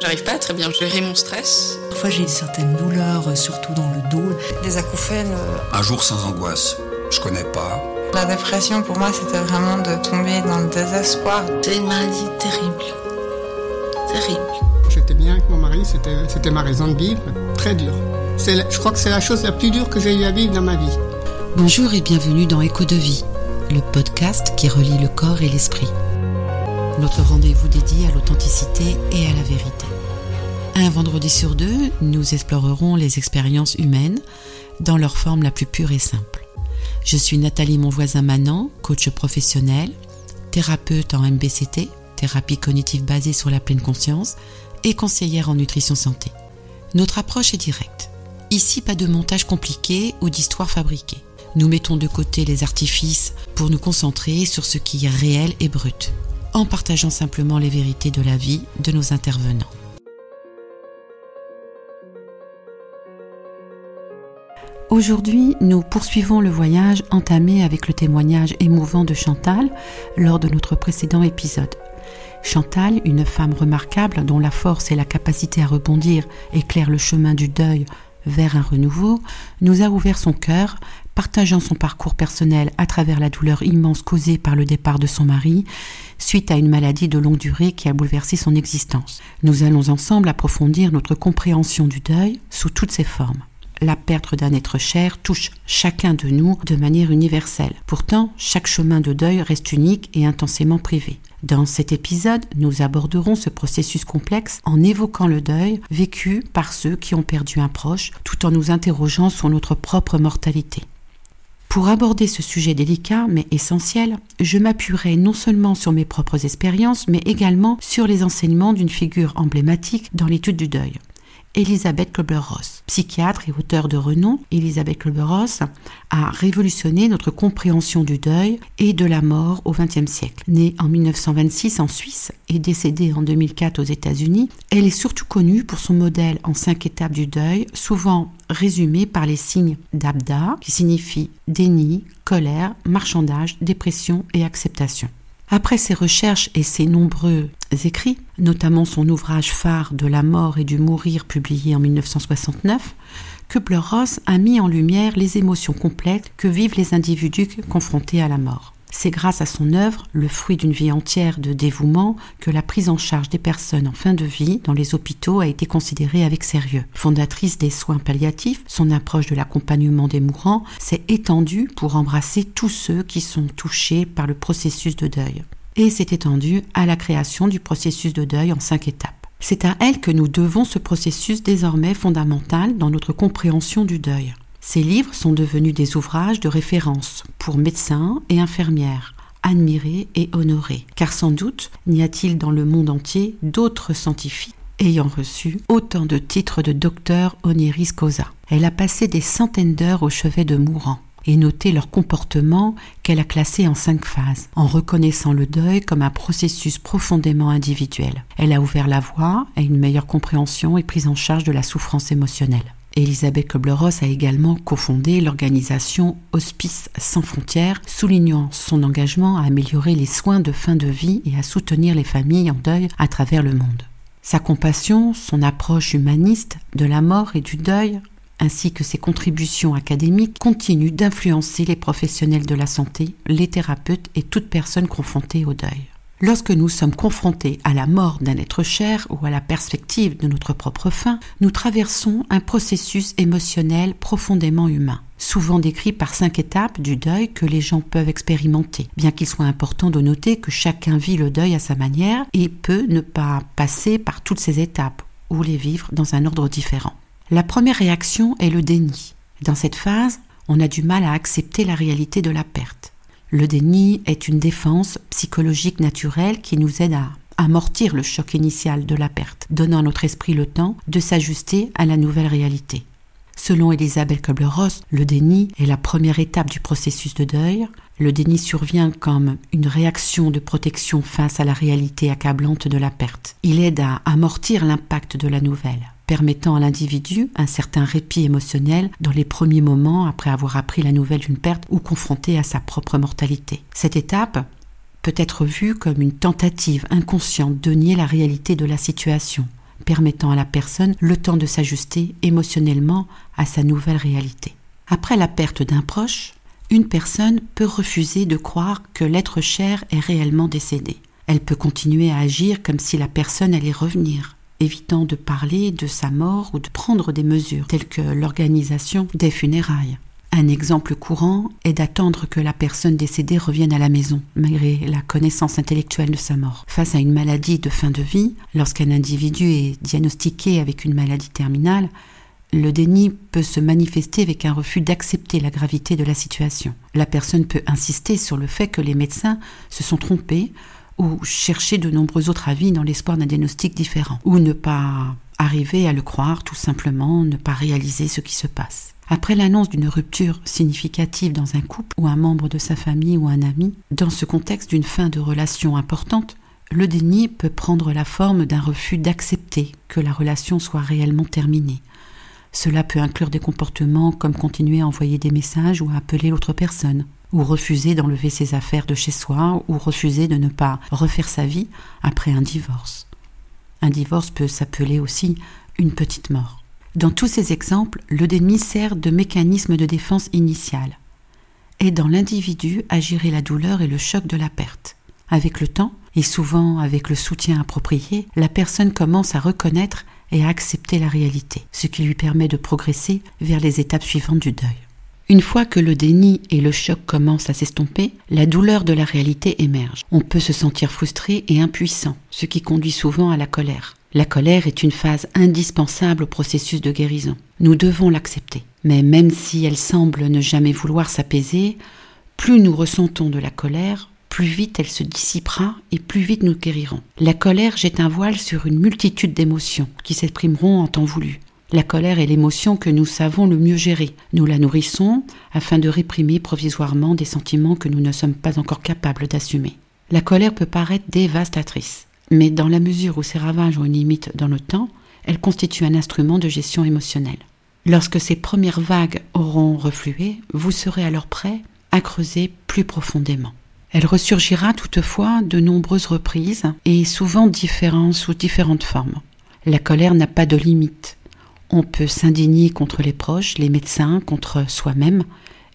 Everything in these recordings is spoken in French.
J'arrive pas à très bien gérer mon stress. Parfois j'ai certaines douleurs, euh, surtout dans le dos. Des acouphènes. euh, Un jour sans angoisse. Je connais pas. La dépression, pour moi, c'était vraiment de tomber dans le désespoir. C'est une maladie terrible. Terrible. J'étais bien avec mon mari, c'était, ma raison de vivre, très dur. La- je crois que c'est la chose la plus dure que j'ai eu à vivre dans ma vie. Bonjour et bienvenue dans Écho de vie, le podcast qui relie le corps et l'esprit. Notre rendez-vous dédié à l'authenticité et à la vérité. Un vendredi sur deux, nous explorerons les expériences humaines dans leur forme la plus pure et simple. Je suis Nathalie Monvoisin Manant, coach professionnel, thérapeute en MBCT, thérapie cognitive basée sur la pleine conscience, et conseillère en nutrition santé. Notre approche est directe. Ici, pas de montage compliqué ou d'histoire fabriquée. Nous mettons de côté les artifices pour nous concentrer sur ce qui est réel et brut, en partageant simplement les vérités de la vie de nos intervenants. Aujourd'hui, nous poursuivons le voyage entamé avec le témoignage émouvant de Chantal lors de notre précédent épisode. Chantal, une femme remarquable dont la force et la capacité à rebondir éclairent le chemin du deuil vers un renouveau, nous a ouvert son cœur, partageant son parcours personnel à travers la douleur immense causée par le départ de son mari, suite à une maladie de longue durée qui a bouleversé son existence. Nous allons ensemble approfondir notre compréhension du deuil sous toutes ses formes. La perte d'un être cher touche chacun de nous de manière universelle. Pourtant, chaque chemin de deuil reste unique et intensément privé. Dans cet épisode, nous aborderons ce processus complexe en évoquant le deuil vécu par ceux qui ont perdu un proche, tout en nous interrogeant sur notre propre mortalité. Pour aborder ce sujet délicat mais essentiel, je m'appuierai non seulement sur mes propres expériences, mais également sur les enseignements d'une figure emblématique dans l'étude du deuil. Elisabeth Kubler-Ross. Psychiatre et auteur de renom, Elisabeth Kubler-Ross a révolutionné notre compréhension du deuil et de la mort au XXe siècle. Née en 1926 en Suisse et décédée en 2004 aux États-Unis, elle est surtout connue pour son modèle en cinq étapes du deuil, souvent résumé par les signes d'Abda, qui signifient déni, colère, marchandage, dépression et acceptation. Après ses recherches et ses nombreux écrits, notamment son ouvrage phare de la mort et du mourir publié en 1969, Kubler-Ross a mis en lumière les émotions complètes que vivent les individus confrontés à la mort. C'est grâce à son œuvre, le fruit d'une vie entière de dévouement, que la prise en charge des personnes en fin de vie dans les hôpitaux a été considérée avec sérieux. Fondatrice des soins palliatifs, son approche de l'accompagnement des mourants s'est étendue pour embrasser tous ceux qui sont touchés par le processus de deuil. Et s'est étendue à la création du processus de deuil en cinq étapes. C'est à elle que nous devons ce processus désormais fondamental dans notre compréhension du deuil. Ces livres sont devenus des ouvrages de référence pour médecins et infirmières, admirés et honorés, car sans doute n'y a-t-il dans le monde entier d'autres scientifiques ayant reçu autant de titres de docteur honoris causa. Elle a passé des centaines d'heures au chevet de mourants et noté leur comportement qu'elle a classé en cinq phases, en reconnaissant le deuil comme un processus profondément individuel. Elle a ouvert la voie à une meilleure compréhension et prise en charge de la souffrance émotionnelle. Elisabeth Kubler-Ross a également cofondé l'organisation Hospice sans frontières, soulignant son engagement à améliorer les soins de fin de vie et à soutenir les familles en deuil à travers le monde. Sa compassion, son approche humaniste de la mort et du deuil, ainsi que ses contributions académiques continuent d'influencer les professionnels de la santé, les thérapeutes et toute personne confrontée au deuil. Lorsque nous sommes confrontés à la mort d'un être cher ou à la perspective de notre propre fin, nous traversons un processus émotionnel profondément humain, souvent décrit par cinq étapes du deuil que les gens peuvent expérimenter, bien qu'il soit important de noter que chacun vit le deuil à sa manière et peut ne pas passer par toutes ces étapes ou les vivre dans un ordre différent. La première réaction est le déni. Dans cette phase, on a du mal à accepter la réalité de la perte. Le déni est une défense psychologique naturelle qui nous aide à amortir le choc initial de la perte, donnant à notre esprit le temps de s'ajuster à la nouvelle réalité. Selon Elisabeth Kubler-Ross, le déni est la première étape du processus de deuil. Le déni survient comme une réaction de protection face à la réalité accablante de la perte. Il aide à amortir l'impact de la nouvelle, permettant à l'individu un certain répit émotionnel dans les premiers moments après avoir appris la nouvelle d'une perte ou confronté à sa propre mortalité. Cette étape peut être vue comme une tentative inconsciente de nier la réalité de la situation, permettant à la personne le temps de s'ajuster émotionnellement à sa nouvelle réalité. Après la perte d'un proche, une personne peut refuser de croire que l'être cher est réellement décédé. Elle peut continuer à agir comme si la personne allait revenir, évitant de parler de sa mort ou de prendre des mesures telles que l'organisation des funérailles. Un exemple courant est d'attendre que la personne décédée revienne à la maison, malgré la connaissance intellectuelle de sa mort. Face à une maladie de fin de vie, lorsqu'un individu est diagnostiqué avec une maladie terminale, le déni peut se manifester avec un refus d'accepter la gravité de la situation. La personne peut insister sur le fait que les médecins se sont trompés ou chercher de nombreux autres avis dans l'espoir d'un diagnostic différent, ou ne pas arriver à le croire, tout simplement ne pas réaliser ce qui se passe. Après l'annonce d'une rupture significative dans un couple ou un membre de sa famille ou un ami, dans ce contexte d'une fin de relation importante, le déni peut prendre la forme d'un refus d'accepter que la relation soit réellement terminée. Cela peut inclure des comportements comme continuer à envoyer des messages ou à appeler l'autre personne, ou refuser d'enlever ses affaires de chez soi, ou refuser de ne pas refaire sa vie après un divorce. Un divorce peut s'appeler aussi une petite mort. Dans tous ces exemples, le déni sert de mécanisme de défense initial, aidant l'individu à gérer la douleur et le choc de la perte. Avec le temps, et souvent avec le soutien approprié, la personne commence à reconnaître et à accepter la réalité, ce qui lui permet de progresser vers les étapes suivantes du deuil. Une fois que le déni et le choc commencent à s'estomper, la douleur de la réalité émerge. On peut se sentir frustré et impuissant, ce qui conduit souvent à la colère. La colère est une phase indispensable au processus de guérison. Nous devons l'accepter. Mais même si elle semble ne jamais vouloir s'apaiser, plus nous ressentons de la colère, plus vite elle se dissipera et plus vite nous guérirons. La colère jette un voile sur une multitude d'émotions qui s'exprimeront en temps voulu. La colère est l'émotion que nous savons le mieux gérer. Nous la nourrissons afin de réprimer provisoirement des sentiments que nous ne sommes pas encore capables d'assumer. La colère peut paraître dévastatrice, mais dans la mesure où ses ravages ont une limite dans le temps, elle constitue un instrument de gestion émotionnelle. Lorsque ces premières vagues auront reflué, vous serez alors prêt à creuser plus profondément. Elle ressurgira toutefois de nombreuses reprises et souvent différentes sous différentes formes. La colère n'a pas de limite. On peut s'indigner contre les proches, les médecins, contre soi-même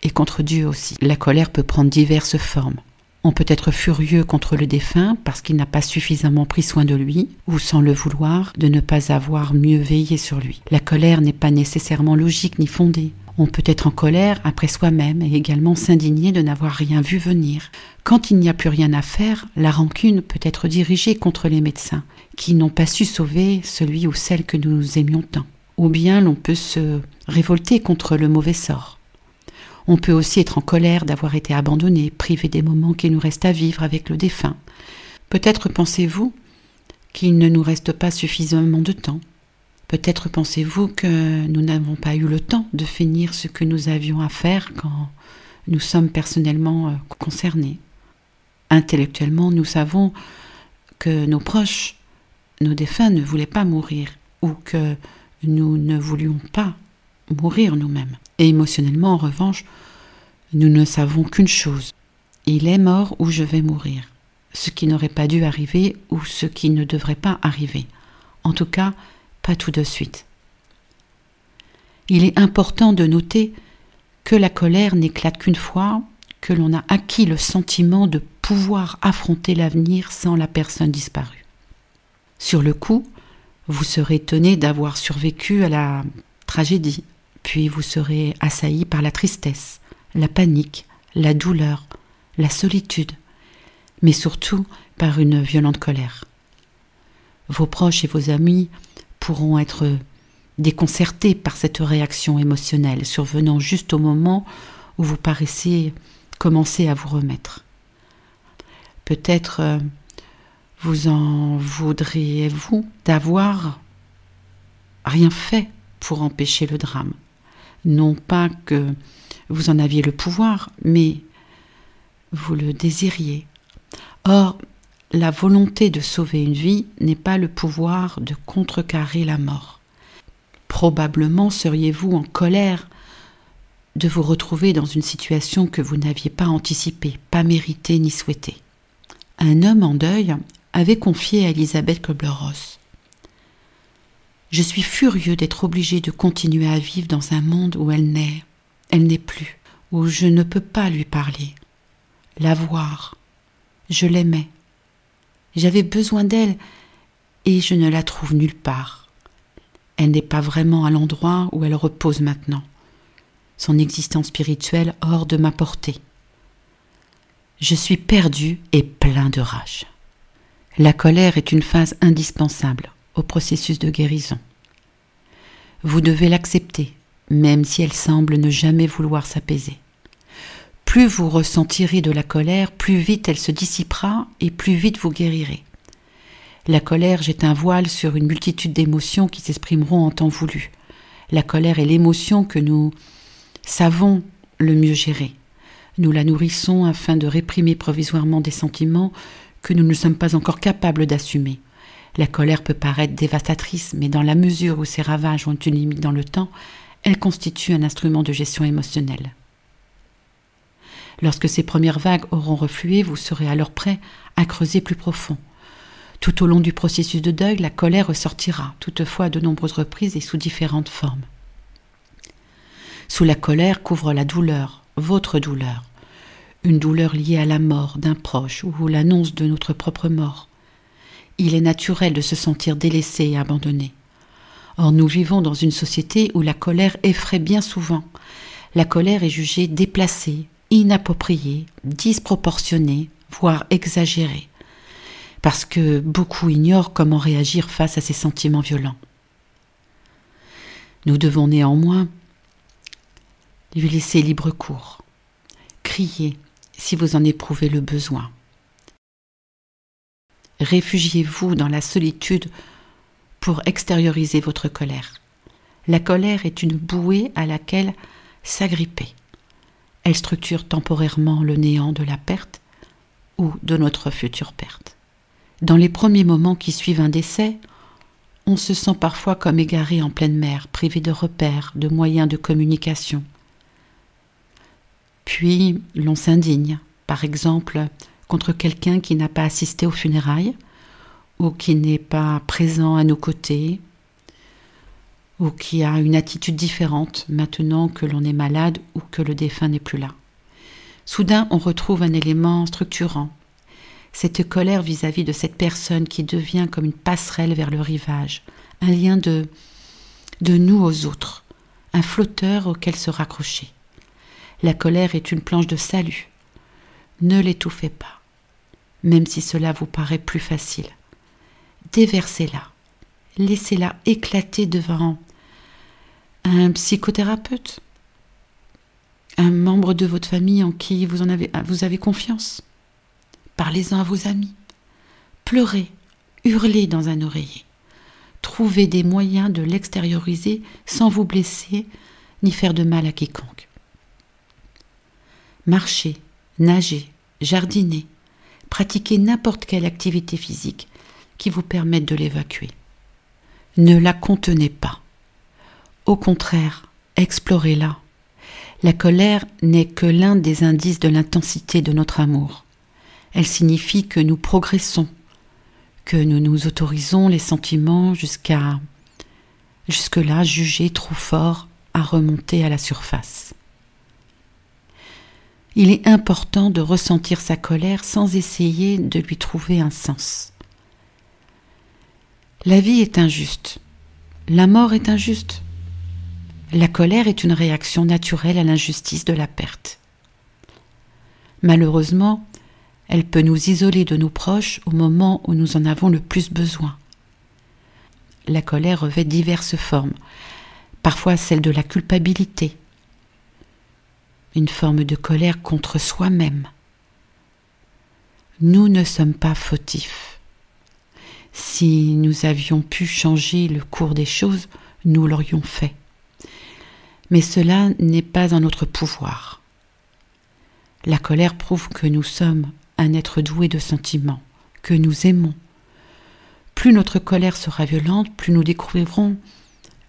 et contre Dieu aussi. La colère peut prendre diverses formes. On peut être furieux contre le défunt parce qu'il n'a pas suffisamment pris soin de lui, ou sans le vouloir, de ne pas avoir mieux veillé sur lui. La colère n'est pas nécessairement logique ni fondée. On peut être en colère après soi-même et également s'indigner de n'avoir rien vu venir. Quand il n'y a plus rien à faire, la rancune peut être dirigée contre les médecins, qui n'ont pas su sauver celui ou celle que nous aimions tant ou bien l'on peut se révolter contre le mauvais sort. On peut aussi être en colère d'avoir été abandonné, privé des moments qui nous restent à vivre avec le défunt. Peut-être pensez-vous qu'il ne nous reste pas suffisamment de temps. Peut-être pensez-vous que nous n'avons pas eu le temps de finir ce que nous avions à faire quand nous sommes personnellement euh, concernés. Intellectuellement, nous savons que nos proches, nos défunts ne voulaient pas mourir ou que nous ne voulions pas mourir nous-mêmes. Et émotionnellement, en revanche, nous ne savons qu'une chose. Il est mort ou je vais mourir. Ce qui n'aurait pas dû arriver ou ce qui ne devrait pas arriver. En tout cas, pas tout de suite. Il est important de noter que la colère n'éclate qu'une fois que l'on a acquis le sentiment de pouvoir affronter l'avenir sans la personne disparue. Sur le coup, vous serez étonné d'avoir survécu à la tragédie, puis vous serez assailli par la tristesse, la panique, la douleur, la solitude, mais surtout par une violente colère. Vos proches et vos amis pourront être déconcertés par cette réaction émotionnelle survenant juste au moment où vous paraissez commencer à vous remettre. Peut-être euh, vous en voudriez-vous d'avoir rien fait pour empêcher le drame? Non pas que vous en aviez le pouvoir, mais vous le désiriez. Or, la volonté de sauver une vie n'est pas le pouvoir de contrecarrer la mort. Probablement seriez-vous en colère de vous retrouver dans une situation que vous n'aviez pas anticipée, pas méritée ni souhaitée. Un homme en deuil avait confié à Elisabeth Kubler-Ross. Je suis furieux d'être obligé de continuer à vivre dans un monde où elle n'est, elle n'est plus, où je ne peux pas lui parler, la voir. Je l'aimais. J'avais besoin d'elle et je ne la trouve nulle part. Elle n'est pas vraiment à l'endroit où elle repose maintenant. Son existence spirituelle hors de ma portée. Je suis perdu et plein de rage. La colère est une phase indispensable au processus de guérison. Vous devez l'accepter, même si elle semble ne jamais vouloir s'apaiser. Plus vous ressentirez de la colère, plus vite elle se dissipera et plus vite vous guérirez. La colère jette un voile sur une multitude d'émotions qui s'exprimeront en temps voulu. La colère est l'émotion que nous savons le mieux gérer. Nous la nourrissons afin de réprimer provisoirement des sentiments que nous ne sommes pas encore capables d'assumer. La colère peut paraître dévastatrice, mais dans la mesure où ses ravages ont une limite dans le temps, elle constitue un instrument de gestion émotionnelle. Lorsque ces premières vagues auront reflué, vous serez alors prêt à creuser plus profond. Tout au long du processus de deuil, la colère ressortira, toutefois à de nombreuses reprises et sous différentes formes. Sous la colère couvre la douleur, votre douleur, une douleur liée à la mort d'un proche ou l'annonce de notre propre mort, il est naturel de se sentir délaissé et abandonné. Or nous vivons dans une société où la colère effraie bien souvent. La colère est jugée déplacée, inappropriée, disproportionnée, voire exagérée, parce que beaucoup ignorent comment réagir face à ces sentiments violents. Nous devons néanmoins lui laisser libre cours. Criez si vous en éprouvez le besoin. Réfugiez-vous dans la solitude pour extérioriser votre colère. La colère est une bouée à laquelle s'agripper. Elle structure temporairement le néant de la perte ou de notre future perte. Dans les premiers moments qui suivent un décès, on se sent parfois comme égaré en pleine mer, privé de repères, de moyens de communication. Puis l'on s'indigne, par exemple, contre quelqu'un qui n'a pas assisté aux funérailles ou qui n'est pas présent à nos côtés ou qui a une attitude différente maintenant que l'on est malade ou que le défunt n'est plus là. Soudain, on retrouve un élément structurant, cette colère vis-à-vis de cette personne qui devient comme une passerelle vers le rivage, un lien de, de nous aux autres, un flotteur auquel se raccrocher. La colère est une planche de salut. Ne l'étouffez pas même si cela vous paraît plus facile. Déversez-la, laissez-la éclater devant un psychothérapeute, un membre de votre famille en qui vous, avez confiance. Parlez-en à vos amis. Pleurez, hurlez dans un oreiller. Trouvez des moyens de l'extérioriser sans vous blesser ni faire de mal à quiconque. Marchez, nagez, jardinez, Pratiquez n'importe quelle activité physique qui vous permette de l'évacuer. Ne la contenez pas. Au contraire, explorez-la. La colère n'est que l'un des indices de l'intensité de notre amour. Elle signifie que nous progressons, que nous nous autorisons les sentiments jusqu'à jusque-là jugés trop forts à remonter à la surface il est important de ressentir sa colère sans essayer de lui trouver un sens. La vie est injuste. La mort est injuste. La colère est une réaction naturelle à l'injustice de la perte. Malheureusement, elle peut nous isoler de nos proches au moment où nous en avons le plus besoin. La colère revêt diverses formes, parfois celle de la culpabilité, une forme de colère contre soi-même. Nous ne sommes pas fautifs. Si nous avions pu changer le cours des choses, nous l'aurions fait. Mais cela n'est pas en notre pouvoir. La colère prouve que nous sommes un être doué de sentiments, que nous aimons. Plus notre colère sera violente, plus nous découvrirons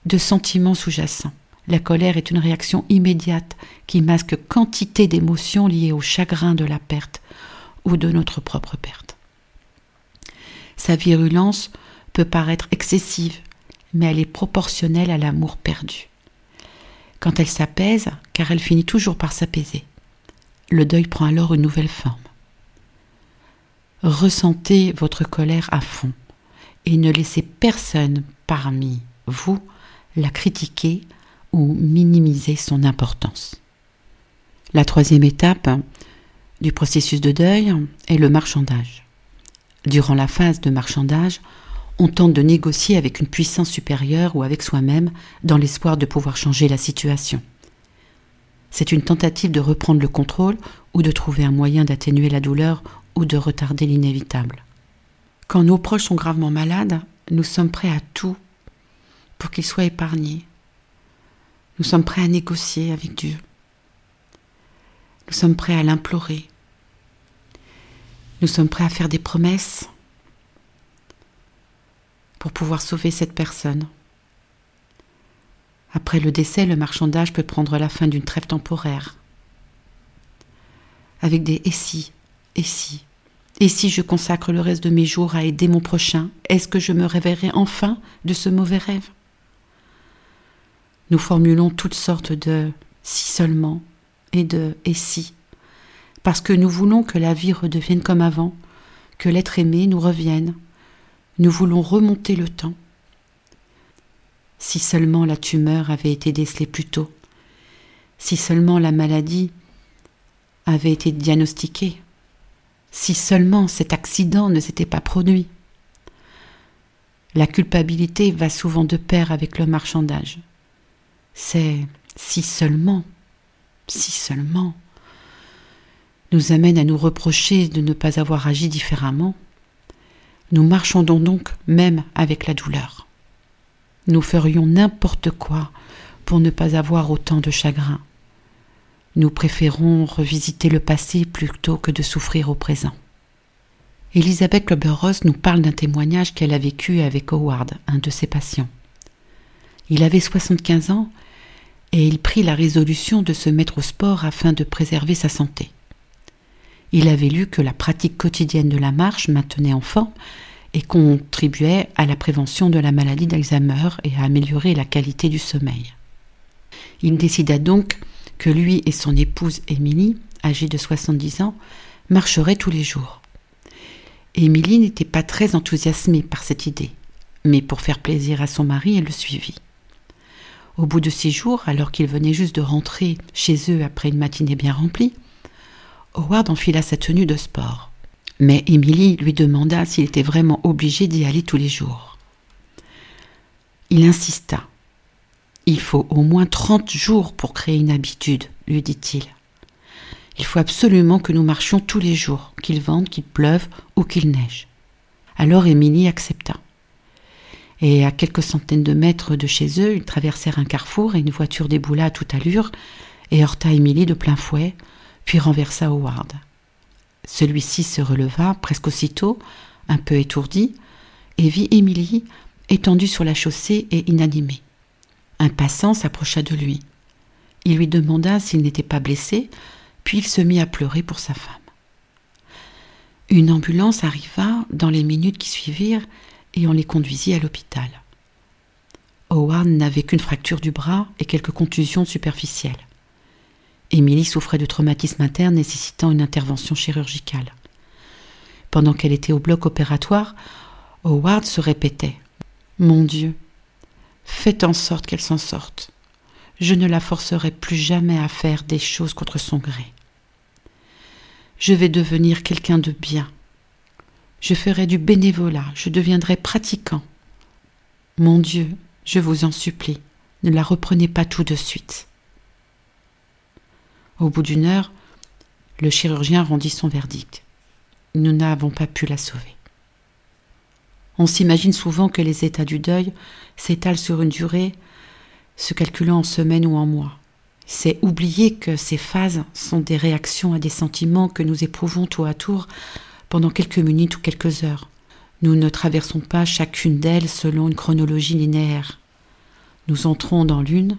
de sentiments sous-jacents. La colère est une réaction immédiate qui masque quantité d'émotions liées au chagrin de la perte ou de notre propre perte. Sa virulence peut paraître excessive, mais elle est proportionnelle à l'amour perdu. Quand elle s'apaise, car elle finit toujours par s'apaiser, le deuil prend alors une nouvelle forme. Ressentez votre colère à fond et ne laissez personne parmi vous la critiquer ou minimiser son importance. La troisième étape du processus de deuil est le marchandage. Durant la phase de marchandage, on tente de négocier avec une puissance supérieure ou avec soi-même dans l'espoir de pouvoir changer la situation. C'est une tentative de reprendre le contrôle ou de trouver un moyen d'atténuer la douleur ou de retarder l'inévitable. Quand nos proches sont gravement malades, nous sommes prêts à tout pour qu'ils soient épargnés. Nous sommes prêts à négocier avec Dieu. Nous sommes prêts à l'implorer. Nous sommes prêts à faire des promesses pour pouvoir sauver cette personne. Après le décès, le marchandage peut prendre la fin d'une trêve temporaire. Avec des et si, et si, et si je consacre le reste de mes jours à aider mon prochain, est-ce que je me réveillerai enfin de ce mauvais rêve? Nous formulons toutes sortes de si seulement et de et si, parce que nous voulons que la vie redevienne comme avant, que l'être aimé nous revienne. Nous voulons remonter le temps. Si seulement la tumeur avait été décelée plus tôt, si seulement la maladie avait été diagnostiquée, si seulement cet accident ne s'était pas produit. La culpabilité va souvent de pair avec le marchandage. C'est si seulement, si seulement, nous amène à nous reprocher de ne pas avoir agi différemment. Nous marchandons donc même avec la douleur. Nous ferions n'importe quoi pour ne pas avoir autant de chagrin. Nous préférons revisiter le passé plutôt que de souffrir au présent. Elisabeth Klober-Ross nous parle d'un témoignage qu'elle a vécu avec Howard, un de ses patients. Il avait 75 ans et il prit la résolution de se mettre au sport afin de préserver sa santé. Il avait lu que la pratique quotidienne de la marche maintenait en forme et contribuait à la prévention de la maladie d'Alzheimer et à améliorer la qualité du sommeil. Il décida donc que lui et son épouse Émilie, âgée de 70 ans, marcheraient tous les jours. Émilie n'était pas très enthousiasmée par cette idée, mais pour faire plaisir à son mari, elle le suivit. Au bout de six jours, alors qu'il venait juste de rentrer chez eux après une matinée bien remplie, Howard enfila sa tenue de sport. Mais Émilie lui demanda s'il était vraiment obligé d'y aller tous les jours. Il insista. Il faut au moins trente jours pour créer une habitude, lui dit-il. Il faut absolument que nous marchions tous les jours, qu'il vente, qu'il pleuve ou qu'il neige. Alors Émilie accepta. Et à quelques centaines de mètres de chez eux, ils traversèrent un carrefour et une voiture déboula à toute allure et heurta Émilie de plein fouet, puis renversa Howard. Celui-ci se releva presque aussitôt, un peu étourdi, et vit Émilie étendue sur la chaussée et inanimée. Un passant s'approcha de lui. Il lui demanda s'il n'était pas blessé, puis il se mit à pleurer pour sa femme. Une ambulance arriva dans les minutes qui suivirent et on les conduisit à l'hôpital. Howard n'avait qu'une fracture du bras et quelques contusions superficielles. Émilie souffrait de traumatisme interne nécessitant une intervention chirurgicale. Pendant qu'elle était au bloc opératoire, Howard se répétait Mon Dieu, Faites en sorte qu'elle s'en sorte. Je ne la forcerai plus jamais à faire des choses contre son gré. Je vais devenir quelqu'un de bien. Je ferai du bénévolat, je deviendrai pratiquant. Mon Dieu, je vous en supplie, ne la reprenez pas tout de suite. Au bout d'une heure, le chirurgien rendit son verdict. Nous n'avons pas pu la sauver. On s'imagine souvent que les états du deuil s'étalent sur une durée se calculant en semaines ou en mois. C'est oublier que ces phases sont des réactions à des sentiments que nous éprouvons tour à tour pendant quelques minutes ou quelques heures. Nous ne traversons pas chacune d'elles selon une chronologie linéaire. Nous entrons dans l'une,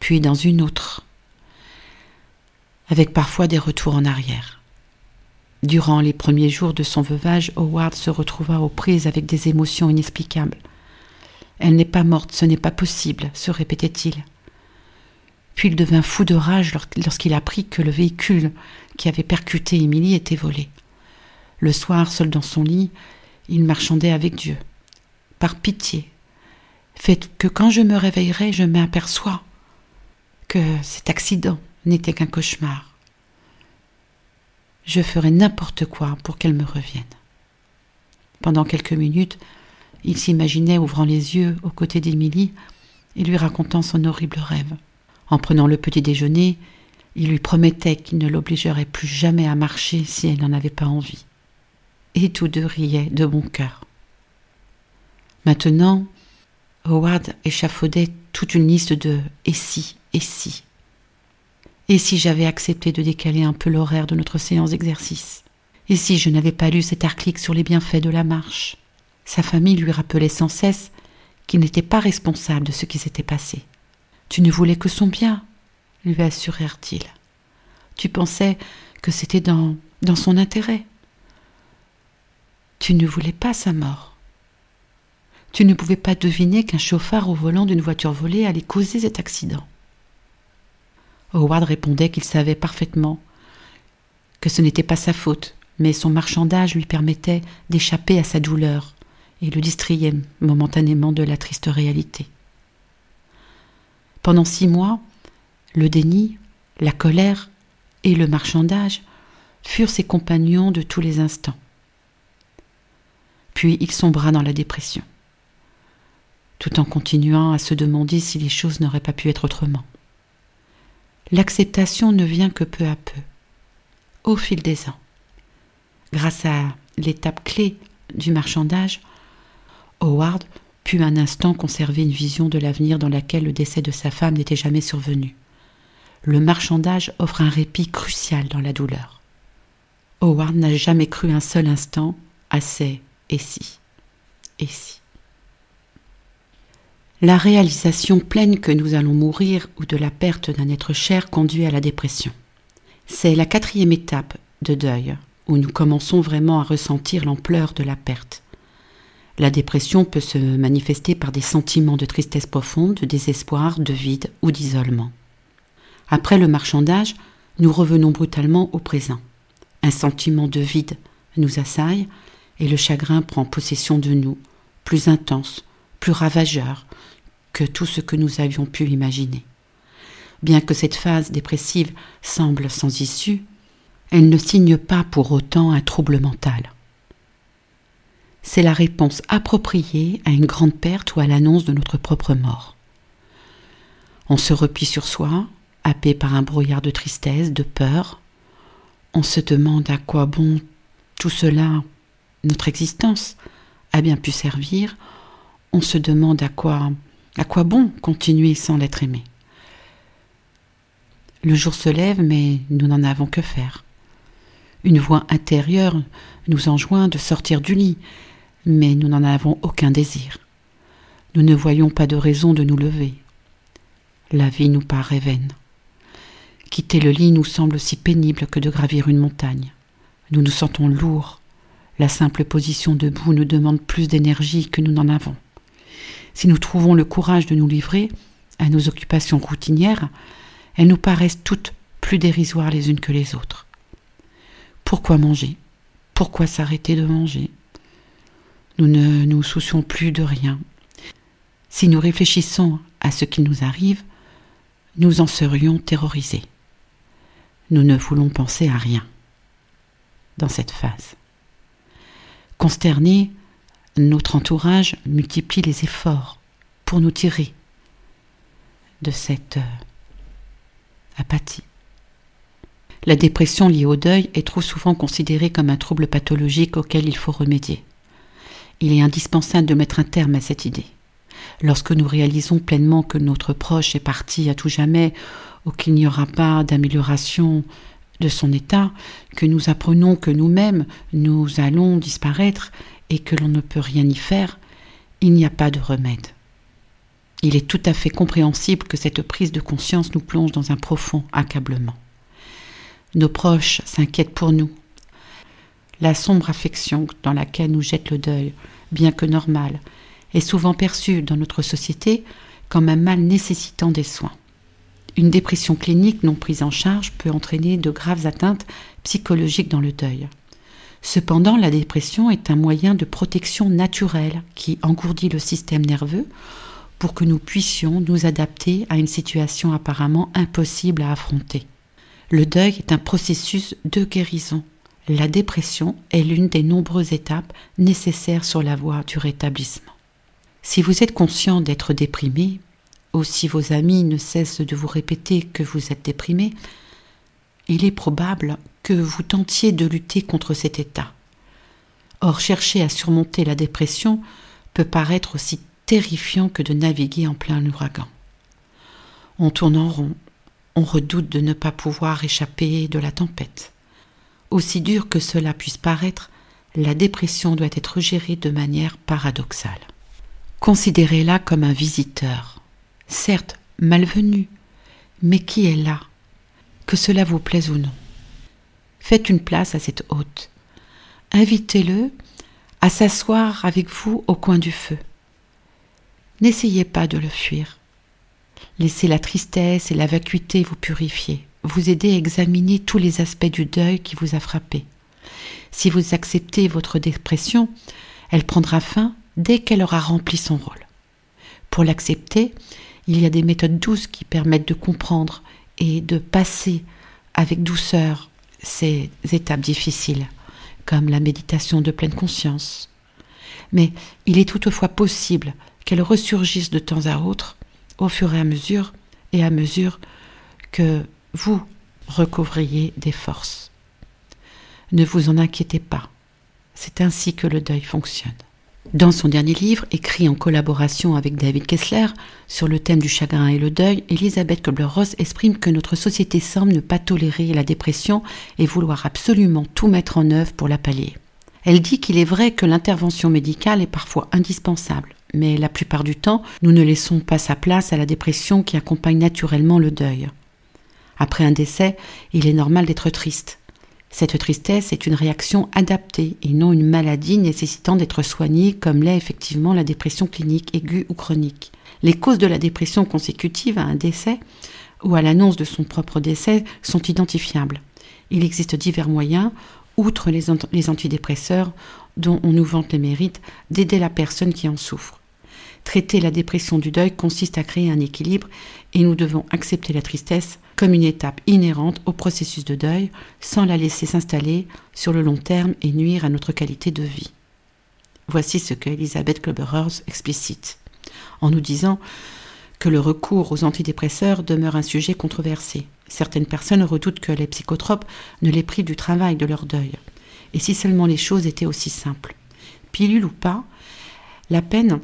puis dans une autre, avec parfois des retours en arrière. Durant les premiers jours de son veuvage, Howard se retrouva aux prises avec des émotions inexplicables. Elle n'est pas morte, ce n'est pas possible, se répétait-il. Puis il devint fou de rage lorsqu'il apprit que le véhicule qui avait percuté Émilie était volé. Le soir, seul dans son lit, il marchandait avec Dieu. Par pitié, faites que quand je me réveillerai, je m'aperçois que cet accident n'était qu'un cauchemar. Je ferai n'importe quoi pour qu'elle me revienne. Pendant quelques minutes, il s'imaginait ouvrant les yeux aux côtés d'Émilie et lui racontant son horrible rêve. En prenant le petit déjeuner, il lui promettait qu'il ne l'obligerait plus jamais à marcher si elle n'en avait pas envie. Et tous deux riaient de bon cœur. Maintenant, Howard échafaudait toute une liste de et si, et si. Et si j'avais accepté de décaler un peu l'horaire de notre séance d'exercice? Et si je n'avais pas lu cet article sur les bienfaits de la marche? Sa famille lui rappelait sans cesse qu'il n'était pas responsable de ce qui s'était passé. Tu ne voulais que son bien, lui assurèrent-ils. Tu pensais que c'était dans, dans son intérêt. Tu ne voulais pas sa mort. Tu ne pouvais pas deviner qu'un chauffard au volant d'une voiture volée allait causer cet accident. Howard répondait qu'il savait parfaitement que ce n'était pas sa faute, mais son marchandage lui permettait d'échapper à sa douleur et le distrayait momentanément de la triste réalité. Pendant six mois, le déni, la colère et le marchandage furent ses compagnons de tous les instants. Puis il sombra dans la dépression, tout en continuant à se demander si les choses n'auraient pas pu être autrement. L'acceptation ne vient que peu à peu, au fil des ans. Grâce à l'étape clé du marchandage, Howard put un instant conserver une vision de l'avenir dans laquelle le décès de sa femme n'était jamais survenu le marchandage offre un répit crucial dans la douleur. Howard n'a jamais cru un seul instant à ces et si, et si. La réalisation pleine que nous allons mourir ou de la perte d'un être cher conduit à la dépression. C'est la quatrième étape de deuil où nous commençons vraiment à ressentir l'ampleur de la perte. La dépression peut se manifester par des sentiments de tristesse profonde, de désespoir, de vide ou d'isolement. Après le marchandage, nous revenons brutalement au présent. Un sentiment de vide nous assaille et le chagrin prend possession de nous, plus intense, plus ravageur que tout ce que nous avions pu imaginer. Bien que cette phase dépressive semble sans issue, elle ne signe pas pour autant un trouble mental. C'est la réponse appropriée à une grande perte ou à l'annonce de notre propre mort. On se replie sur soi, happé par un brouillard de tristesse, de peur. On se demande à quoi bon tout cela, notre existence, a bien pu servir. On se demande à quoi, à quoi bon continuer sans l'être aimé. Le jour se lève, mais nous n'en avons que faire. Une voix intérieure nous enjoint de sortir du lit, mais nous n'en avons aucun désir. Nous ne voyons pas de raison de nous lever. La vie nous paraît vaine. Quitter le lit nous semble aussi pénible que de gravir une montagne. Nous nous sentons lourds. La simple position debout nous demande plus d'énergie que nous n'en avons. Si nous trouvons le courage de nous livrer à nos occupations routinières, elles nous paraissent toutes plus dérisoires les unes que les autres. Pourquoi manger? Pourquoi s'arrêter de manger? Nous ne nous soucions plus de rien. Si nous réfléchissons à ce qui nous arrive, nous en serions terrorisés nous ne voulons penser à rien dans cette phase. Consterné, notre entourage multiplie les efforts pour nous tirer de cette euh, apathie. La dépression liée au deuil est trop souvent considérée comme un trouble pathologique auquel il faut remédier. Il est indispensable de mettre un terme à cette idée. Lorsque nous réalisons pleinement que notre proche est parti à tout jamais ou qu'il n'y aura pas d'amélioration son état, que nous apprenons que nous-mêmes nous allons disparaître et que l'on ne peut rien y faire, il n'y a pas de remède. Il est tout à fait compréhensible que cette prise de conscience nous plonge dans un profond accablement. Nos proches s'inquiètent pour nous. La sombre affection dans laquelle nous jette le deuil, bien que normal, est souvent perçue dans notre société comme un mal nécessitant des soins. Une dépression clinique non prise en charge peut entraîner de graves atteintes psychologiques dans le deuil. Cependant, la dépression est un moyen de protection naturelle qui engourdit le système nerveux pour que nous puissions nous adapter à une situation apparemment impossible à affronter. Le deuil est un processus de guérison. La dépression est l'une des nombreuses étapes nécessaires sur la voie du rétablissement. Si vous êtes conscient d'être déprimé, ou si vos amis ne cessent de vous répéter que vous êtes déprimé, il est probable que vous tentiez de lutter contre cet état. Or, chercher à surmonter la dépression peut paraître aussi terrifiant que de naviguer en plein ouragan. On tourne en rond, on redoute de ne pas pouvoir échapper de la tempête. Aussi dur que cela puisse paraître, la dépression doit être gérée de manière paradoxale. Considérez-la comme un visiteur, certes malvenu, mais qui est là, que cela vous plaise ou non. Faites une place à cet hôte. Invitez-le à s'asseoir avec vous au coin du feu. N'essayez pas de le fuir. Laissez la tristesse et la vacuité vous purifier, vous aider à examiner tous les aspects du deuil qui vous a frappé. Si vous acceptez votre dépression, elle prendra fin dès qu'elle aura rempli son rôle. Pour l'accepter, il y a des méthodes douces qui permettent de comprendre et de passer avec douceur ces étapes difficiles, comme la méditation de pleine conscience. Mais il est toutefois possible qu'elle ressurgisse de temps à autre au fur et à mesure et à mesure que vous recouvriez des forces. Ne vous en inquiétez pas, c'est ainsi que le deuil fonctionne. Dans son dernier livre, écrit en collaboration avec David Kessler sur le thème du chagrin et le deuil, Elisabeth Kubler-Ross exprime que notre société semble ne pas tolérer la dépression et vouloir absolument tout mettre en œuvre pour la pallier. Elle dit qu'il est vrai que l'intervention médicale est parfois indispensable, mais la plupart du temps, nous ne laissons pas sa place à la dépression qui accompagne naturellement le deuil. Après un décès, il est normal d'être triste. Cette tristesse est une réaction adaptée et non une maladie nécessitant d'être soignée comme l'est effectivement la dépression clinique aiguë ou chronique. Les causes de la dépression consécutive à un décès ou à l'annonce de son propre décès sont identifiables. Il existe divers moyens, outre les, antidépresseurs dont on nous vante les mérites, d'aider la personne qui en souffre. Traiter la dépression du deuil consiste à créer un équilibre et nous devons accepter la tristesse comme une étape inhérente au processus de deuil sans la laisser s'installer sur le long terme et nuire à notre qualité de vie. Voici ce que Elisabeth Kloberers explicite en nous disant que le recours aux antidépresseurs demeure un sujet controversé. Certaines personnes redoutent que les psychotropes ne les privent du travail de leur deuil. Et si seulement les choses étaient aussi simples. Pilule ou pas, la peine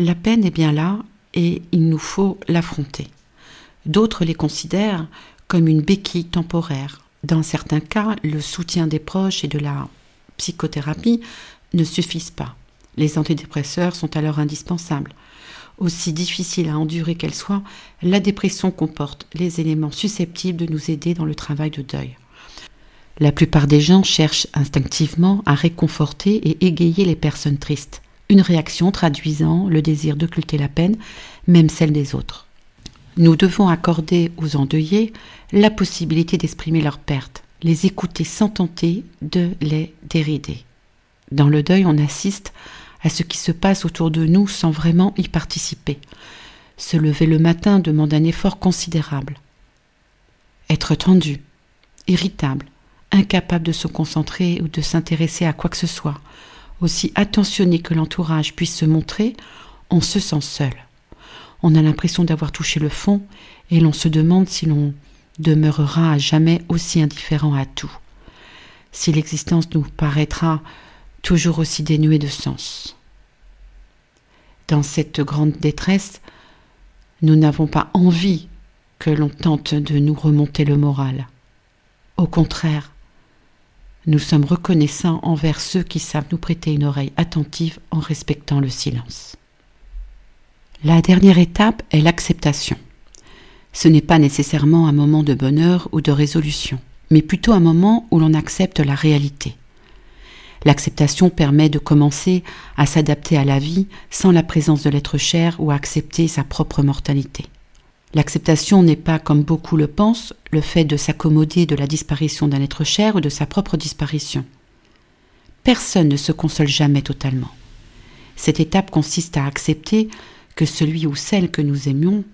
la peine est bien là et il nous faut l'affronter. D'autres les considèrent comme une béquille temporaire. Dans certains cas, le soutien des proches et de la psychothérapie ne suffisent pas. Les antidépresseurs sont alors indispensables. Aussi difficile à endurer qu'elle soit, la dépression comporte les éléments susceptibles de nous aider dans le travail de deuil. La plupart des gens cherchent instinctivement à réconforter et égayer les personnes tristes une réaction traduisant le désir d'occulter la peine, même celle des autres. Nous devons accorder aux endeuillés la possibilité d'exprimer leur perte, les écouter sans tenter de les dérider. Dans le deuil, on assiste à ce qui se passe autour de nous sans vraiment y participer. Se lever le matin demande un effort considérable. Être tendu, irritable, incapable de se concentrer ou de s'intéresser à quoi que ce soit, aussi attentionné que l'entourage puisse se montrer, on se sent seul. On a l'impression d'avoir touché le fond et l'on se demande si l'on demeurera à jamais aussi indifférent à tout, si l'existence nous paraîtra toujours aussi dénuée de sens. Dans cette grande détresse, nous n'avons pas envie que l'on tente de nous remonter le moral. Au contraire, nous sommes reconnaissants envers ceux qui savent nous prêter une oreille attentive en respectant le silence. La dernière étape est l'acceptation. Ce n'est pas nécessairement un moment de bonheur ou de résolution, mais plutôt un moment où l'on accepte la réalité. L'acceptation permet de commencer à s'adapter à la vie sans la présence de l'être cher ou à accepter sa propre mortalité. L'acceptation n'est pas, comme beaucoup le pensent, le fait de s'accommoder de la disparition d'un être cher ou de sa propre disparition. Personne ne se console jamais totalement. Cette étape consiste à accepter que celui ou celle que nous aimions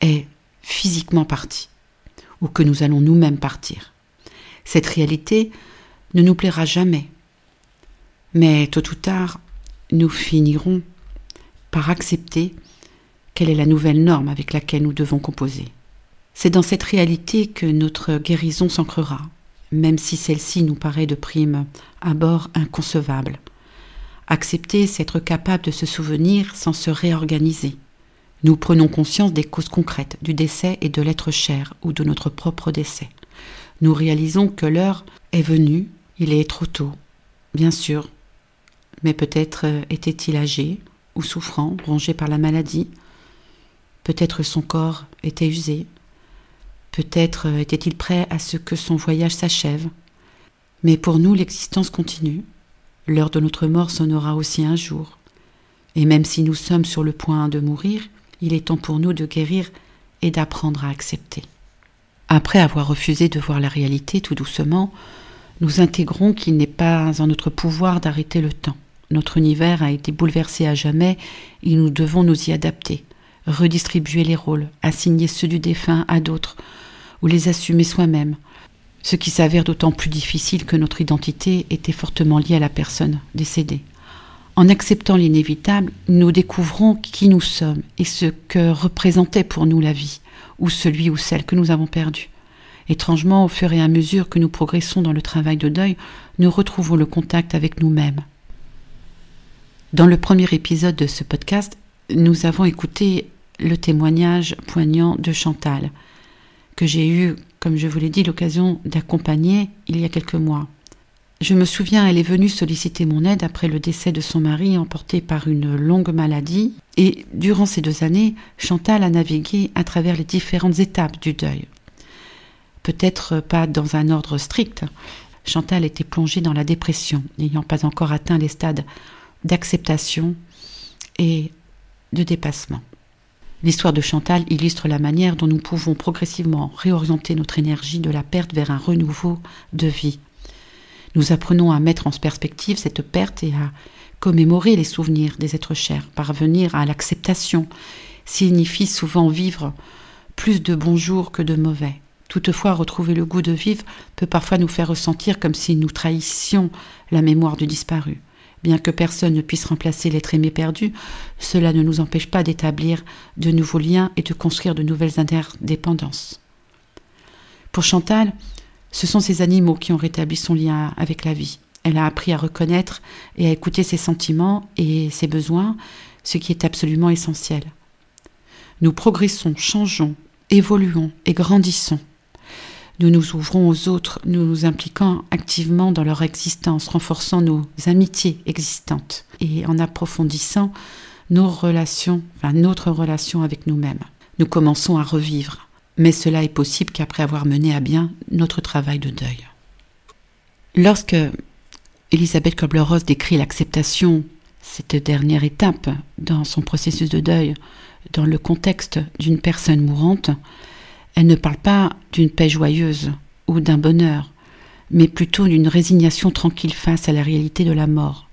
est physiquement parti, ou que nous allons nous-mêmes partir. Cette réalité ne nous plaira jamais, mais tôt ou tard, nous finirons par accepter quelle est la nouvelle norme avec laquelle nous devons composer. C'est dans cette réalité que notre guérison s'ancrera, même si celle-ci nous paraît de prime abord inconcevable. Accepter, c'est être capable de se souvenir sans se réorganiser. Nous prenons conscience des causes concrètes du décès et de l'être cher ou de notre propre décès. Nous réalisons que l'heure est venue, il est trop tôt, bien sûr, mais peut-être était-il âgé ou souffrant, rongé par la maladie, peut-être son corps était usé, peut-être était-il prêt à ce que son voyage s'achève, mais pour nous l'existence continue, L'heure de notre mort sonnera aussi un jour. Et même si nous sommes sur le point de mourir, il est temps pour nous de guérir et d'apprendre à accepter. Après avoir refusé de voir la réalité tout doucement, nous intégrons qu'il n'est pas en notre pouvoir d'arrêter le temps. Notre univers a été bouleversé à jamais et nous devons nous y adapter, redistribuer les rôles, assigner ceux du défunt à d'autres, ou les assumer soi-même, ce qui s'avère d'autant plus difficile que notre identité était fortement liée à la personne décédée. En acceptant l'inévitable, nous découvrons qui nous sommes et ce que représentait pour nous la vie, ou celui ou celle que nous avons perdu. Étrangement, au fur et à mesure que nous progressons dans le travail de deuil, nous retrouvons le contact avec nous-mêmes. Dans le premier épisode de ce podcast, nous avons écouté le témoignage poignant de Chantal, que j'ai eu comme je vous l'ai dit, l'occasion d'accompagner il y a quelques mois. Je me souviens, elle est venue solliciter mon aide après le décès de son mari emporté par une longue maladie, et durant ces deux années, Chantal a navigué à travers les différentes étapes du deuil. Peut-être pas dans un ordre strict. Chantal était plongée dans la dépression, n'ayant pas encore atteint les stades d'acceptation et de dépassement. L'histoire de Chantal illustre la manière dont nous pouvons progressivement réorienter notre énergie de la perte vers un renouveau de vie. Nous apprenons à mettre en perspective cette perte et à commémorer les souvenirs des êtres chers. Parvenir à l'acceptation signifie souvent vivre plus de bons jours que de mauvais. Toutefois, retrouver le goût de vivre peut parfois nous faire ressentir comme si nous trahissions la mémoire du disparu. Bien que personne ne puisse remplacer l'être aimé perdu, cela ne nous empêche pas d'établir de nouveaux liens et de construire de nouvelles interdépendances. Pour Chantal, ce sont ces animaux qui ont rétabli son lien avec la vie. Elle a appris à reconnaître et à écouter ses sentiments et ses besoins, ce qui est absolument essentiel. Nous progressons, changeons, évoluons et grandissons nous nous ouvrons aux autres, nous nous impliquant activement dans leur existence, renforçant nos amitiés existantes et en approfondissant nos relations, enfin notre relation avec nous-mêmes. Nous commençons à revivre, mais cela est possible qu'après avoir mené à bien notre travail de deuil. Lorsque Elisabeth Kobler-Ross décrit l'acceptation, cette dernière étape dans son processus de deuil, dans le contexte d'une personne mourante, elle ne parle pas d'une paix joyeuse ou d'un bonheur, mais plutôt d'une résignation tranquille face à la réalité de la mort.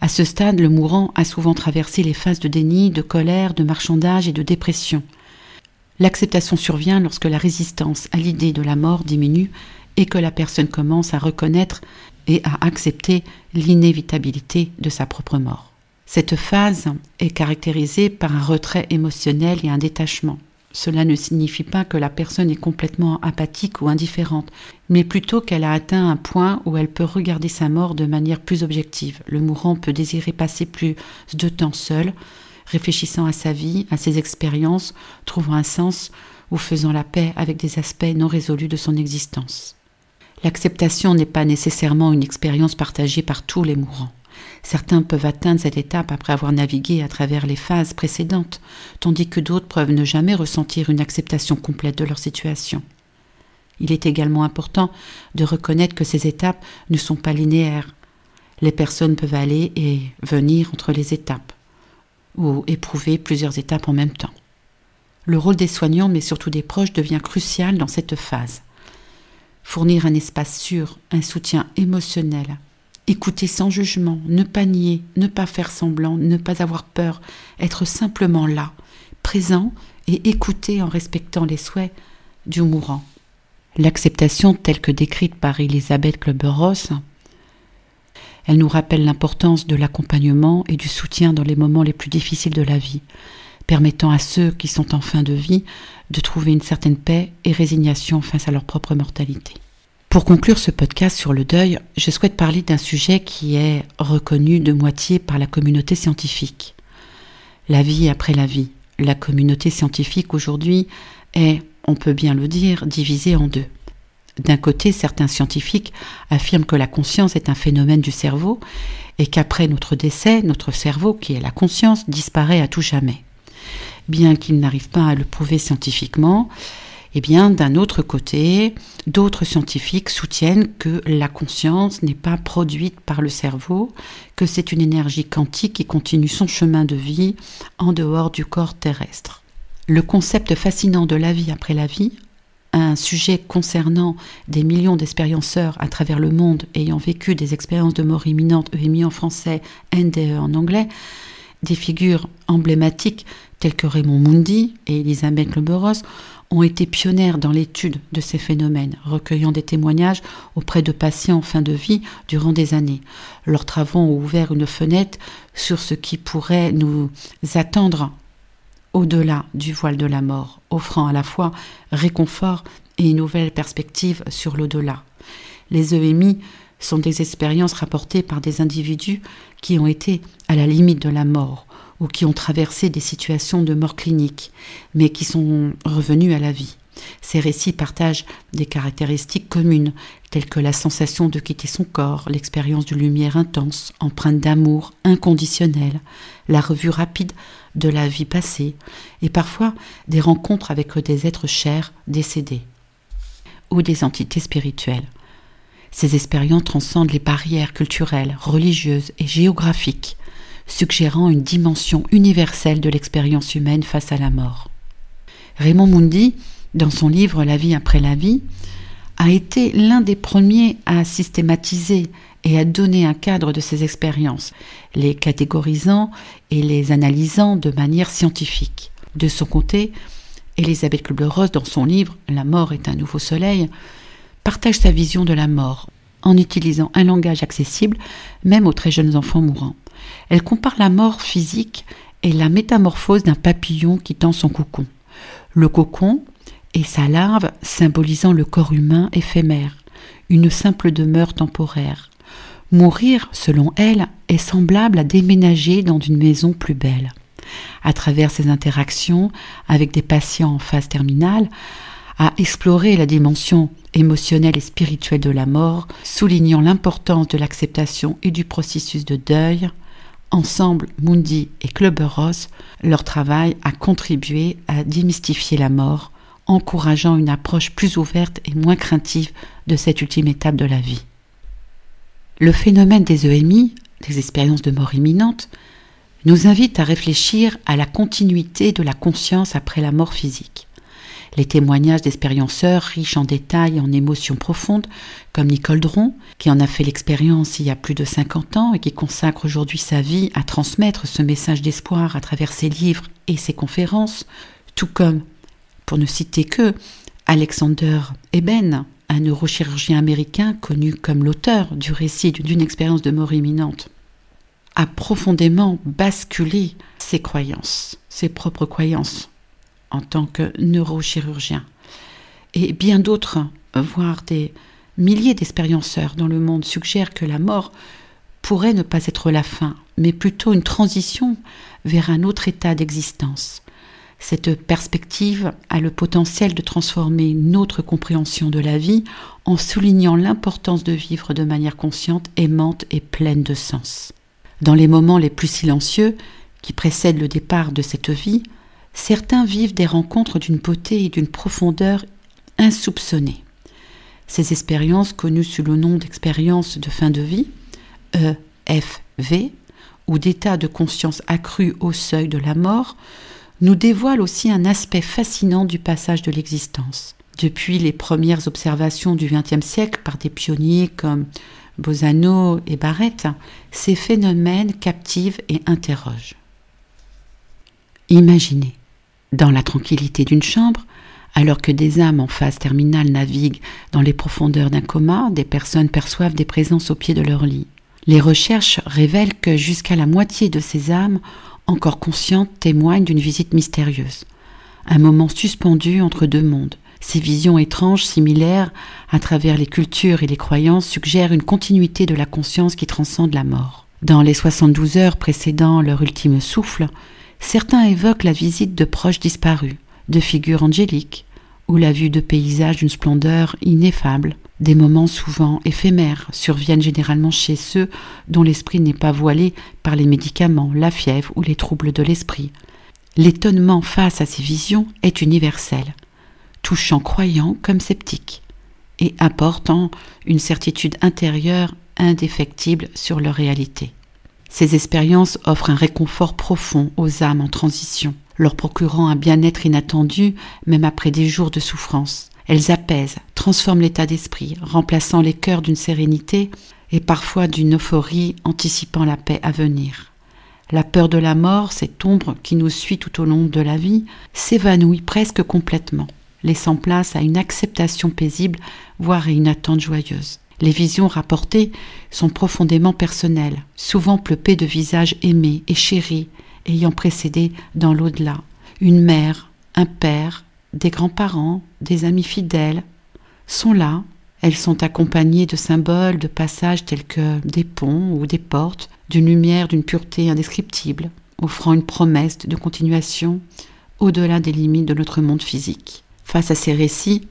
À ce stade, le mourant a souvent traversé les phases de déni, de colère, de marchandage et de dépression. L'acceptation survient lorsque la résistance à l'idée de la mort diminue et que la personne commence à reconnaître et à accepter l'inévitabilité de sa propre mort. Cette phase est caractérisée par un retrait émotionnel et un détachement. Cela ne signifie pas que la personne est complètement apathique ou indifférente, mais plutôt qu'elle a atteint un point où elle peut regarder sa mort de manière plus objective. Le mourant peut désirer passer plus de temps seul, réfléchissant à sa vie, à ses expériences, trouvant un sens ou faisant la paix avec des aspects non résolus de son existence. L'acceptation n'est pas nécessairement une expérience partagée par tous les mourants. Certains peuvent atteindre cette étape après avoir navigué à travers les phases précédentes, tandis que d'autres peuvent ne jamais ressentir une acceptation complète de leur situation. Il est également important de reconnaître que ces étapes ne sont pas linéaires. Les personnes peuvent aller et venir entre les étapes, ou éprouver plusieurs étapes en même temps. Le rôle des soignants, mais surtout des proches, devient crucial dans cette phase. Fournir un espace sûr, un soutien émotionnel, écouter sans jugement, ne pas nier, ne pas faire semblant, ne pas avoir peur, être simplement là, présent et écouter en respectant les souhaits du mourant. L'acceptation telle que décrite par Elisabeth Kloberos, elle nous rappelle l'importance de l'accompagnement et du soutien dans les moments les plus difficiles de la vie, permettant à ceux qui sont en fin de vie de trouver une certaine paix et résignation face à leur propre mortalité. Pour conclure ce podcast sur le deuil, je souhaite parler d'un sujet qui est reconnu de moitié par la communauté scientifique. La vie après la vie. La communauté scientifique aujourd'hui est, on peut bien le dire, divisée en deux. D'un côté, certains scientifiques affirment que la conscience est un phénomène du cerveau et qu'après notre décès, notre cerveau, qui est la conscience, disparaît à tout jamais. Bien qu'ils n'arrivent pas à le prouver scientifiquement, eh bien, d'un autre côté, d'autres scientifiques soutiennent que la conscience n'est pas produite par le cerveau, que c'est une énergie quantique qui continue son chemin de vie en dehors du corps terrestre. Le concept fascinant de la vie après la vie, un sujet concernant des millions d'expérienceurs à travers le monde ayant vécu des expériences de mort imminente, EMI en français, NDE en anglais, des figures emblématiques telles que Raymond Mundi et Elisabeth Leberos ont été pionnières dans l'étude de ces phénomènes, recueillant des témoignages auprès de patients en fin de vie durant des années. Leurs travaux ont ouvert une fenêtre sur ce qui pourrait nous attendre au-delà du voile de la mort, offrant à la fois réconfort et une nouvelle perspective sur l'au-delà. Les EMI sont des expériences rapportées par des individus qui ont été à la limite de la mort, ou qui ont traversé des situations de mort clinique, mais qui sont revenus à la vie. Ces récits partagent des caractéristiques communes, telles que la sensation de quitter son corps, l'expérience d'une lumière intense, empreinte d'amour inconditionnel, la revue rapide de la vie passée, et parfois des rencontres avec des êtres chers décédés, ou des entités spirituelles. Ces expériences transcendent les barrières culturelles, religieuses et géographiques suggérant une dimension universelle de l'expérience humaine face à la mort. Raymond Mundi, dans son livre La vie après la vie, a été l'un des premiers à systématiser et à donner un cadre de ces expériences, les catégorisant et les analysant de manière scientifique. De son côté, Elisabeth Kubler-Ross, dans son livre La mort est un nouveau soleil, partage sa vision de la mort en utilisant un langage accessible même aux très jeunes enfants mourants. Elle compare la mort physique et la métamorphose d'un papillon quittant son cocon. Le cocon et sa larve symbolisant le corps humain éphémère, une simple demeure temporaire. Mourir, selon elle, est semblable à déménager dans une maison plus belle. À travers ses interactions avec des patients en phase terminale, à explorer la dimension émotionnelle et spirituelle de la mort, soulignant l'importance de l'acceptation et du processus de deuil, Ensemble, Mundi et Clubberos, leur travail a contribué à démystifier la mort, encourageant une approche plus ouverte et moins craintive de cette ultime étape de la vie. Le phénomène des EMI, des expériences de mort imminente, nous invite à réfléchir à la continuité de la conscience après la mort physique. Les témoignages d'expérienceurs riches en détails et en émotions profondes, comme Nicole Dron, qui en a fait l'expérience il y a plus de 50 ans et qui consacre aujourd'hui sa vie à transmettre ce message d'espoir à travers ses livres et ses conférences, tout comme, pour ne citer que, Alexander Eben, un neurochirurgien américain connu comme l'auteur du récit d'une expérience de mort imminente, a profondément basculé ses croyances, ses propres croyances, en tant que neurochirurgien. Et bien d'autres, voire des milliers d'expérienceurs dans le monde suggèrent que la mort pourrait ne pas être la fin, mais plutôt une transition vers un autre état d'existence. Cette perspective a le potentiel de transformer notre compréhension de la vie en soulignant l'importance de vivre de manière consciente, aimante et pleine de sens. Dans les moments les plus silencieux qui précèdent le départ de cette vie, certains vivent des rencontres d'une beauté et d'une profondeur insoupçonnées. Ces expériences, connues sous le nom d'expériences de fin de vie, EFV, ou d'état de conscience accru au seuil de la mort, nous dévoile aussi un aspect fascinant du passage de l'existence. Depuis les premières observations du XXe siècle par des pionniers comme Bosano et Barrett, ces phénomènes captivent et interrogent. Imaginez, dans la tranquillité d'une chambre, alors que des âmes en phase terminale naviguent dans les profondeurs d'un coma, des personnes perçoivent des présences au pied de leur lit. Les recherches révèlent que jusqu'à la moitié de ces âmes, encore conscientes, témoignent d'une visite mystérieuse, un moment suspendu entre deux mondes. Ces visions étranges, similaires à travers les cultures et les croyances, suggèrent une continuité de la conscience qui transcende la mort. Dans les 72 heures précédant leur ultime souffle, certains évoquent la visite de proches disparus, de figures angéliques, ou la vue de paysages d'une splendeur ineffable. Des moments souvent éphémères surviennent généralement chez ceux dont l'esprit n'est pas voilé par les médicaments, la fièvre ou les troubles de l'esprit. L'étonnement face à ces visions est universel, touchant croyants comme sceptiques, et apportant une certitude intérieure indéfectible sur leur réalité. Ces expériences offrent un réconfort profond aux âmes en transition, leur procurant un bien-être inattendu même après des jours de souffrance. Elles apaisent, transforment l'état d'esprit, remplaçant les cœurs d'une sérénité et parfois d'une euphorie anticipant la paix à venir. La peur de la mort, cette ombre qui nous suit tout au long de la vie, s'évanouit presque complètement, laissant place à une acceptation paisible, voire à une attente joyeuse. Les visions rapportées sont profondément personnelles, souvent peuplées de visages aimés et chéris, ayant précédé dans l'au-delà. Une mère, un père, des grands-parents, des amis fidèles sont là. Elles sont accompagnées de symboles de passage tels que des ponts ou des portes, d'une lumière d'une pureté indescriptible, offrant une promesse de continuation au-delà des limites de notre monde physique. Face à ces récits,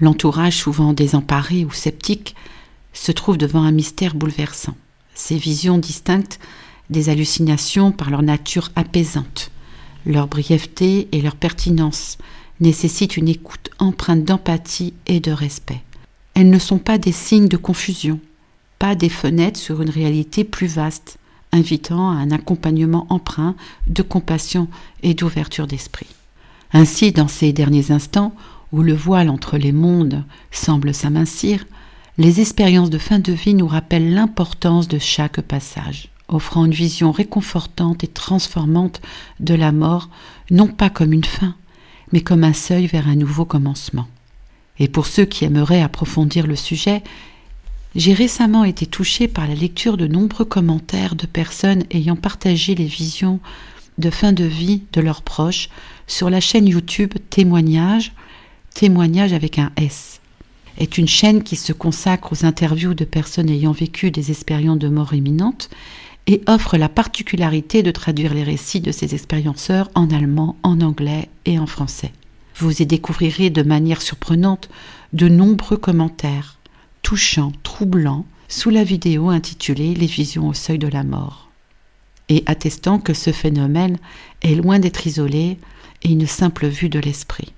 l'entourage souvent désemparé ou sceptique se trouve devant un mystère bouleversant. Ces visions distinctes des hallucinations par leur nature apaisante. Leur brièveté et leur pertinence nécessitent une écoute empreinte d'empathie et de respect. Elles ne sont pas des signes de confusion, pas des fenêtres sur une réalité plus vaste, invitant à un accompagnement empreint de compassion et d'ouverture d'esprit. Ainsi, dans ces derniers instants où le voile entre les mondes semble s'amincir, les expériences de fin de vie nous rappellent l'importance de chaque passage offrant une vision réconfortante et transformante de la mort, non pas comme une fin, mais comme un seuil vers un nouveau commencement. Et pour ceux qui aimeraient approfondir le sujet, j'ai récemment été touché par la lecture de nombreux commentaires de personnes ayant partagé les visions de fin de vie de leurs proches sur la chaîne YouTube Témoignages, témoignage avec un S est une chaîne qui se consacre aux interviews de personnes ayant vécu des expériences de mort imminente et offre la particularité de traduire les récits de ses expérienceurs en allemand, en anglais et en français. Vous y découvrirez de manière surprenante de nombreux commentaires, touchants, troublants, sous la vidéo intitulée Les visions au seuil de la mort, et attestant que ce phénomène est loin d'être isolé et une simple vue de l'esprit.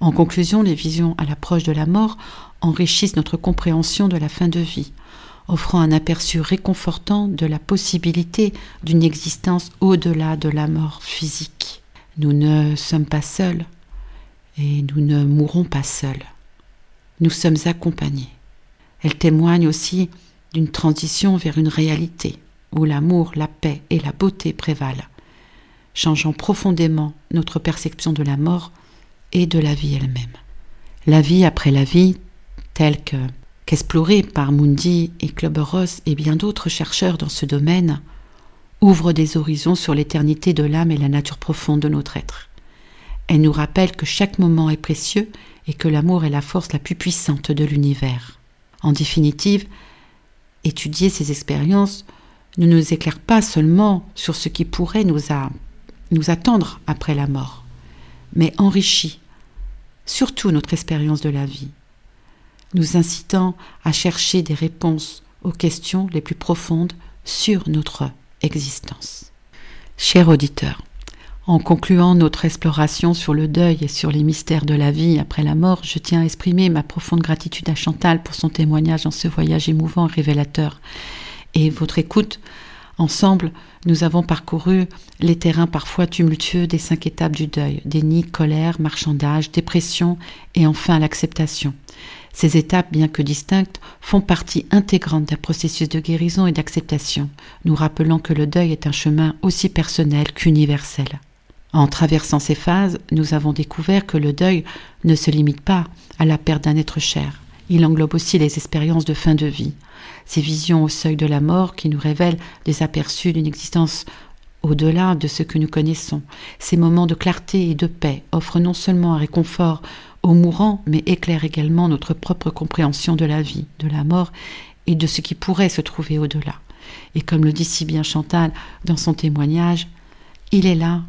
En conclusion, les visions à l'approche de la mort enrichissent notre compréhension de la fin de vie, offrant un aperçu réconfortant de la possibilité d'une existence au-delà de la mort physique. Nous ne sommes pas seuls et nous ne mourrons pas seuls. Nous sommes accompagnés. Elle témoigne aussi d'une transition vers une réalité où l'amour, la paix et la beauté prévalent, changeant profondément notre perception de la mort et de la vie elle-même. La vie après la vie, telle que qu'explorée par Mundi et Ross et bien d'autres chercheurs dans ce domaine, ouvre des horizons sur l'éternité de l'âme et la nature profonde de notre être. Elle nous rappelle que chaque moment est précieux et que l'amour est la force la plus puissante de l'univers. En définitive, étudier ces expériences ne nous éclaire pas seulement sur ce qui pourrait nous, nous attendre après la mort, mais enrichit surtout notre expérience de la vie nous incitant à chercher des réponses aux questions les plus profondes sur notre existence. Cher auditeur, en concluant notre exploration sur le deuil et sur les mystères de la vie après la mort, je tiens à exprimer ma profonde gratitude à Chantal pour son témoignage dans ce voyage émouvant et révélateur, et votre écoute. Ensemble, nous avons parcouru les terrains parfois tumultueux des cinq étapes du deuil, déni, colère, marchandage, dépression et enfin l'acceptation. Ces étapes, bien que distinctes, font partie intégrante d'un processus de guérison et d'acceptation, nous rappelant que le deuil est un chemin aussi personnel qu'universel. En traversant ces phases, nous avons découvert que le deuil ne se limite pas à la perte d'un être cher. Il englobe aussi les expériences de fin de vie, ces visions au seuil de la mort qui nous révèlent des aperçus d'une existence au-delà de ce que nous connaissons. Ces moments de clarté et de paix offrent non seulement un réconfort aux mourants, mais éclairent également notre propre compréhension de la vie, de la mort et de ce qui pourrait se trouver au-delà. Et comme le dit si bien Chantal dans son témoignage, il est là,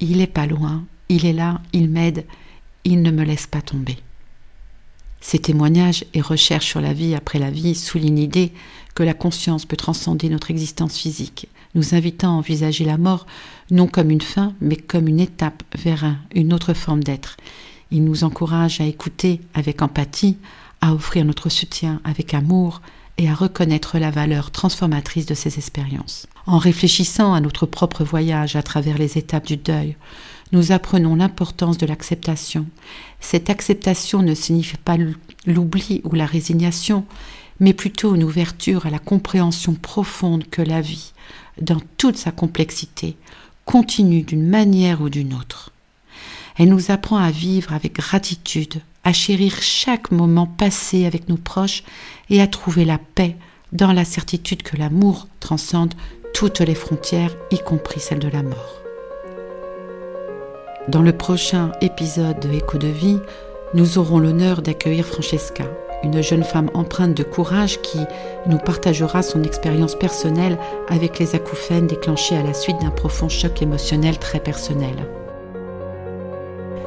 il n'est pas loin, il est là, il m'aide, il ne me laisse pas tomber. Ces témoignages et recherches sur la vie après la vie soulignent l'idée que la conscience peut transcender notre existence physique, nous invitant à envisager la mort non comme une fin, mais comme une étape vers une autre forme d'être. Il nous encourage à écouter avec empathie, à offrir notre soutien avec amour et à reconnaître la valeur transformatrice de ces expériences. En réfléchissant à notre propre voyage à travers les étapes du deuil, nous apprenons l'importance de l'acceptation. Cette acceptation ne signifie pas l'oubli ou la résignation, mais plutôt une ouverture à la compréhension profonde que la vie, dans toute sa complexité, continue d'une manière ou d'une autre. Elle nous apprend à vivre avec gratitude, à chérir chaque moment passé avec nos proches et à trouver la paix dans la certitude que l'amour transcende toutes les frontières, y compris celle de la mort. Dans le prochain épisode de Écho de vie, nous aurons l'honneur d'accueillir Francesca, une jeune femme empreinte de courage qui nous partagera son expérience personnelle avec les acouphènes déclenchés à la suite d'un profond choc émotionnel très personnel.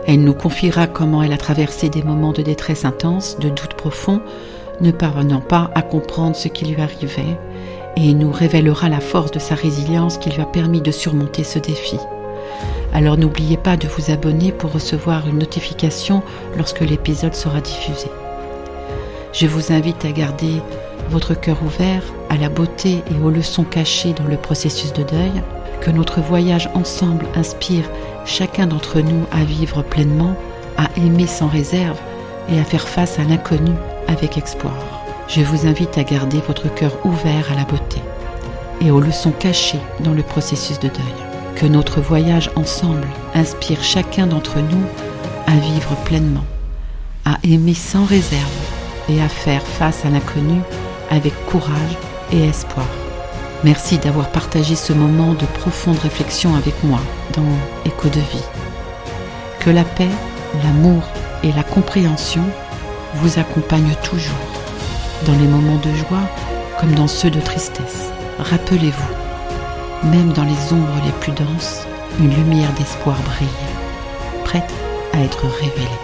Elle nous confiera comment elle a traversé des moments de détresse intense, de doute profond, ne parvenant pas à comprendre ce qui lui arrivait, et nous révélera la force de sa résilience qui lui a permis de surmonter ce défi. Alors n'oubliez pas de vous abonner pour recevoir une notification lorsque l'épisode sera diffusé. Je vous invite à garder votre cœur ouvert à la beauté et aux leçons cachées dans le processus de deuil, que notre voyage ensemble inspire chacun d'entre nous à vivre pleinement, à aimer sans réserve et à faire face à l'inconnu avec espoir. Je vous invite à garder votre cœur ouvert à la beauté et aux leçons cachées dans le processus de deuil. Que notre voyage ensemble inspire chacun d'entre nous à vivre pleinement, à aimer sans réserve et à faire face à l'inconnu avec courage et espoir. Merci d'avoir partagé ce moment de profonde réflexion avec moi dans Écho de vie. Que la paix, l'amour et la compréhension vous accompagnent toujours, dans les moments de joie comme dans ceux de tristesse. Rappelez-vous, même dans les ombres les plus denses, une lumière d'espoir brille, prête à être révélée.